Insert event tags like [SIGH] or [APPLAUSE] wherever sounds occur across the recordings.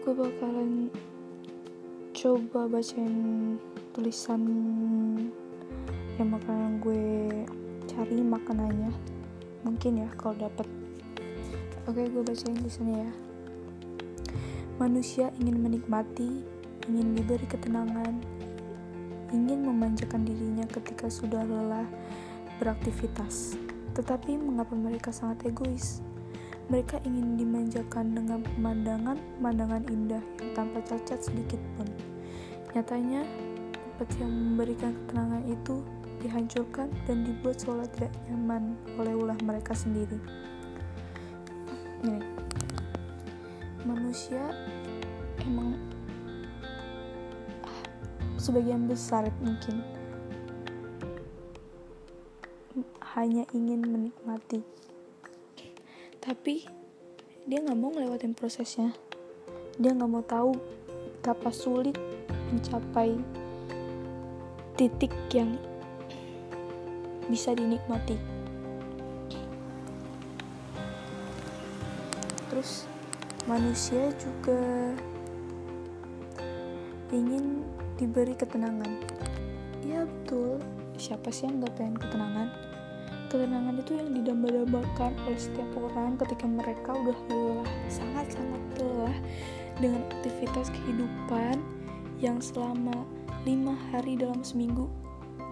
gue bakalan coba bacain tulisan yang makanan gue cari makanannya. Mungkin ya kalau dapet. Oke gue bacain tulisannya ya. Manusia ingin menikmati ingin diberi ketenangan ingin memanjakan dirinya ketika sudah lelah beraktivitas. Tetapi mengapa mereka sangat egois mereka ingin dimanjakan dengan pemandangan-pemandangan indah yang tanpa cacat sedikit pun. Nyatanya, tempat yang memberikan ketenangan itu dihancurkan dan dibuat seolah tidak nyaman oleh ulah mereka sendiri. Manusia emang ah, sebagian besar mungkin hanya ingin menikmati tapi dia nggak mau ngelewatin prosesnya. Dia nggak mau tahu betapa sulit mencapai titik yang bisa dinikmati. Terus manusia juga ingin diberi ketenangan. Ya betul. Siapa sih yang nggak pengen ketenangan ketenangan itu yang didamba-dambakan oleh setiap orang ketika mereka udah lelah sangat-sangat lelah dengan aktivitas kehidupan yang selama lima hari dalam seminggu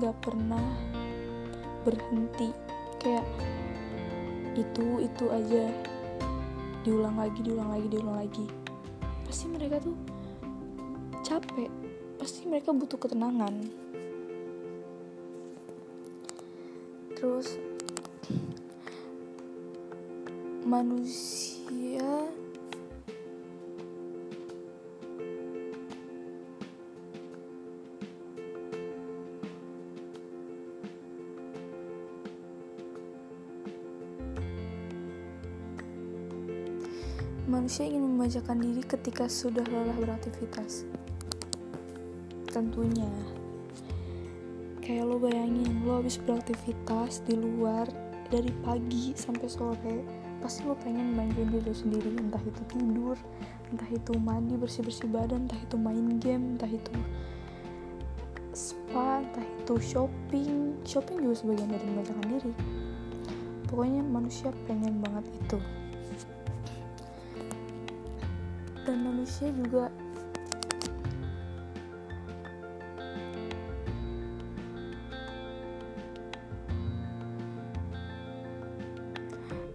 gak pernah berhenti. Kayak itu itu aja. Diulang lagi diulang lagi diulang lagi. Pasti mereka tuh capek. Pasti mereka butuh ketenangan. Terus manusia. Manusia ingin memanjakan diri ketika sudah lelah beraktivitas. Tentunya. Kayak lo bayangin lo habis beraktivitas di luar dari pagi sampai sore pasti lo pengen manjain diri lo sendiri entah itu tidur entah itu mandi bersih bersih badan entah itu main game entah itu spa entah itu shopping. Shopping juga sebagian dari memanjakan diri. Pokoknya manusia pengen banget itu. Dan manusia juga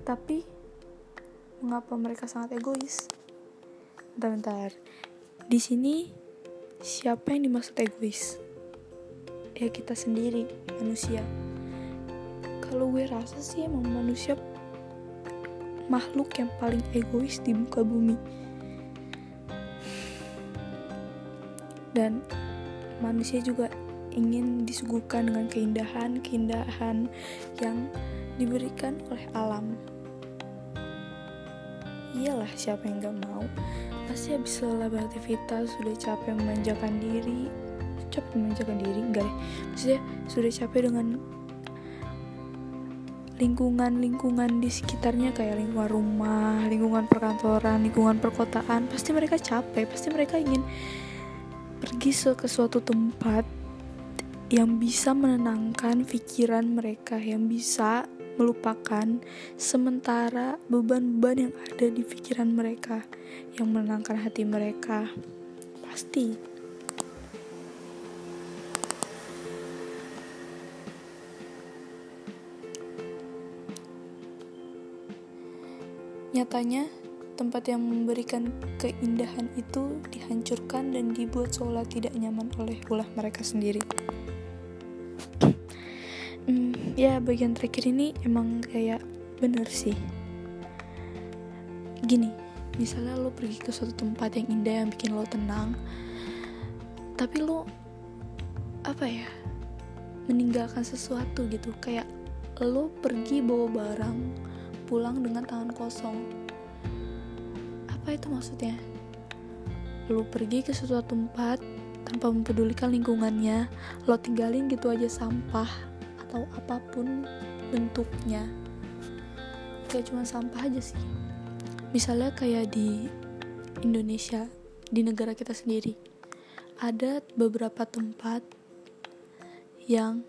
tapi mengapa mereka sangat egois. Bentar-bentar. Di sini siapa yang dimaksud egois? Ya kita sendiri manusia. Kalau gue rasa sih emang manusia makhluk yang paling egois di muka bumi. Dan manusia juga ingin disuguhkan dengan keindahan-keindahan yang diberikan oleh alam iyalah siapa yang gak mau? Pasti habis lelah beraktivitas sudah capek memanjakan diri. Capek memanjakan diri? Enggak deh. Maksudnya sudah capek dengan lingkungan-lingkungan di sekitarnya kayak lingkungan rumah, lingkungan perkantoran, lingkungan perkotaan, pasti mereka capek, pasti mereka ingin pergi ke suatu tempat yang bisa menenangkan pikiran mereka, yang bisa melupakan sementara beban-beban yang ada di pikiran mereka yang menenangkan hati mereka. Pasti. Nyatanya tempat yang memberikan keindahan itu dihancurkan dan dibuat seolah tidak nyaman oleh ulah mereka sendiri ya bagian terakhir ini emang kayak bener sih. Gini misalnya lo pergi ke suatu tempat yang indah yang bikin lo tenang tapi lo apa ya meninggalkan sesuatu gitu. Kayak lo pergi bawa barang pulang dengan tangan kosong. Apa itu maksudnya? Lo pergi ke suatu tempat tanpa mempedulikan lingkungannya lo tinggalin gitu aja sampah atau apa pun bentuknya. Kayak cuma sampah aja sih. Misalnya kayak di Indonesia di negara kita sendiri ada beberapa tempat yang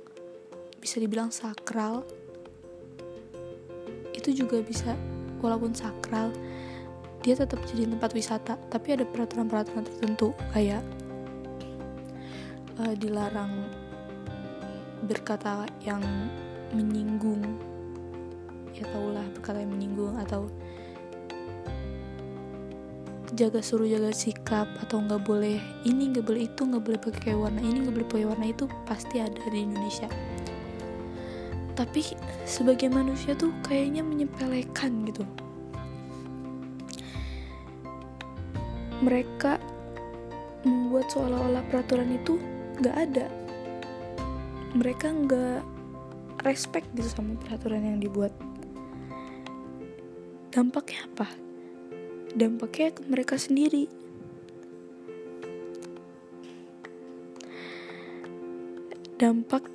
bisa dibilang sakral. Itu juga bisa walaupun sakral dia tetap jadi tempat wisata. Tapi ada peraturan-peraturan tertentu kayak uh, dilarang berkata yang menyinggung. Ya tahulah berkata yang menyinggung atau jaga suruh jaga sikap atau nggak boleh. Ini nggak boleh itu nggak boleh pakai warna ini nggak boleh pakai warna itu pasti ada di Indonesia. Tapi sebagai manusia tuh kayaknya menyepelekan gitu. Mereka membuat seolah-olah peraturan itu nggak ada mereka nggak respect gitu sama peraturan yang dibuat. Dampaknya apa? Dampaknya ke mereka sendiri. Dampak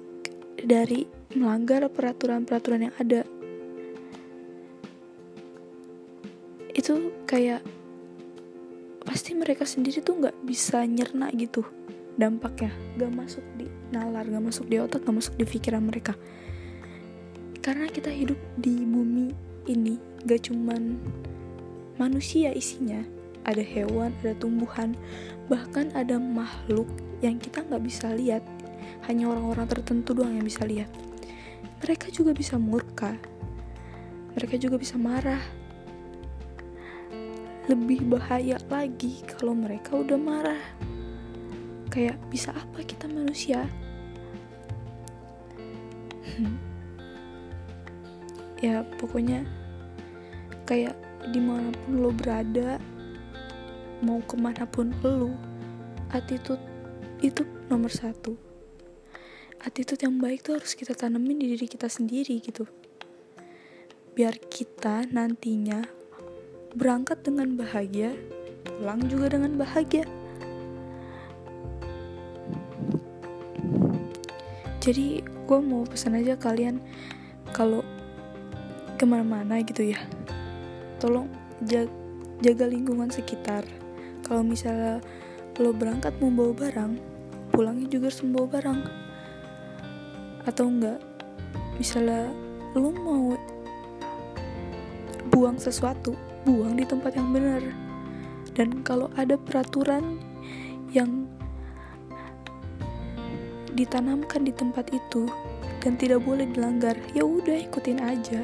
dari melanggar peraturan-peraturan yang ada. Itu kayak pasti mereka sendiri tuh nggak bisa nyerna gitu dampaknya gak masuk di nalar gak masuk di otak gak masuk di pikiran mereka. Karena kita hidup di bumi ini gak cuman manusia isinya. Ada hewan ada tumbuhan bahkan ada makhluk yang kita nggak bisa lihat. Hanya orang-orang tertentu doang yang bisa lihat. Mereka juga bisa murka. Mereka juga bisa marah. Lebih bahaya lagi kalau mereka udah marah kayak bisa apa kita manusia? Hmm. ya pokoknya kayak di mana pun lo berada mau ke mana pun lo attitude itu nomor satu. Attitude yang baik tuh harus kita tanemin di diri kita sendiri gitu. Biar kita nantinya berangkat dengan bahagia pulang juga dengan bahagia jadi gue mau pesan aja kalian kalau ke mana-mana gitu ya. Tolong jaga, jaga lingkungan sekitar. Kalau misalnya lo berangkat membawa barang pulangnya juga harus membawa barang. Atau enggak misalnya lo mau buang sesuatu buang di tempat yang benar. Dan kalau ada peraturan yang ditanamkan di tempat itu dan tidak boleh dilanggar ya udah ikutin aja.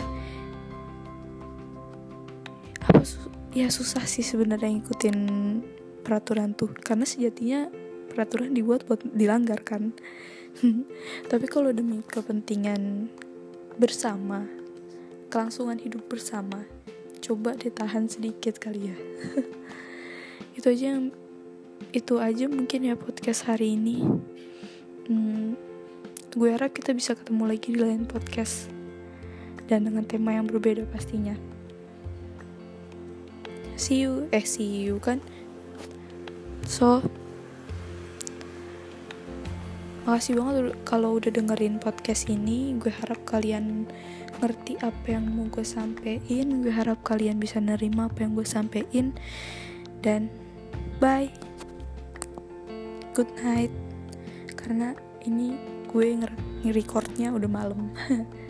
Ya susah sih sebenarnya ngikutin peraturan tuh karena sejatinya peraturan dibuat buat dilanggar kan. [LAUGHS] Tapi kalau demi kepentingan bersama kelangsungan hidup bersama coba ditahan sedikit kali ya. [LAUGHS] Itu aja yang itu aja mungkin ya podcast hari ini hmm, gue harap kita bisa ketemu lagi di lain podcast dan dengan tema yang berbeda pastinya. See you eh see you kan? So makasih banget kalau udah dengerin podcast ini. Gue harap kalian ngerti apa yang mau gue sampein. Gue harap kalian bisa nerima apa yang gue sampein. Dan bye. Good night karena ini gue nge-recordnya udah malam [LAUGHS]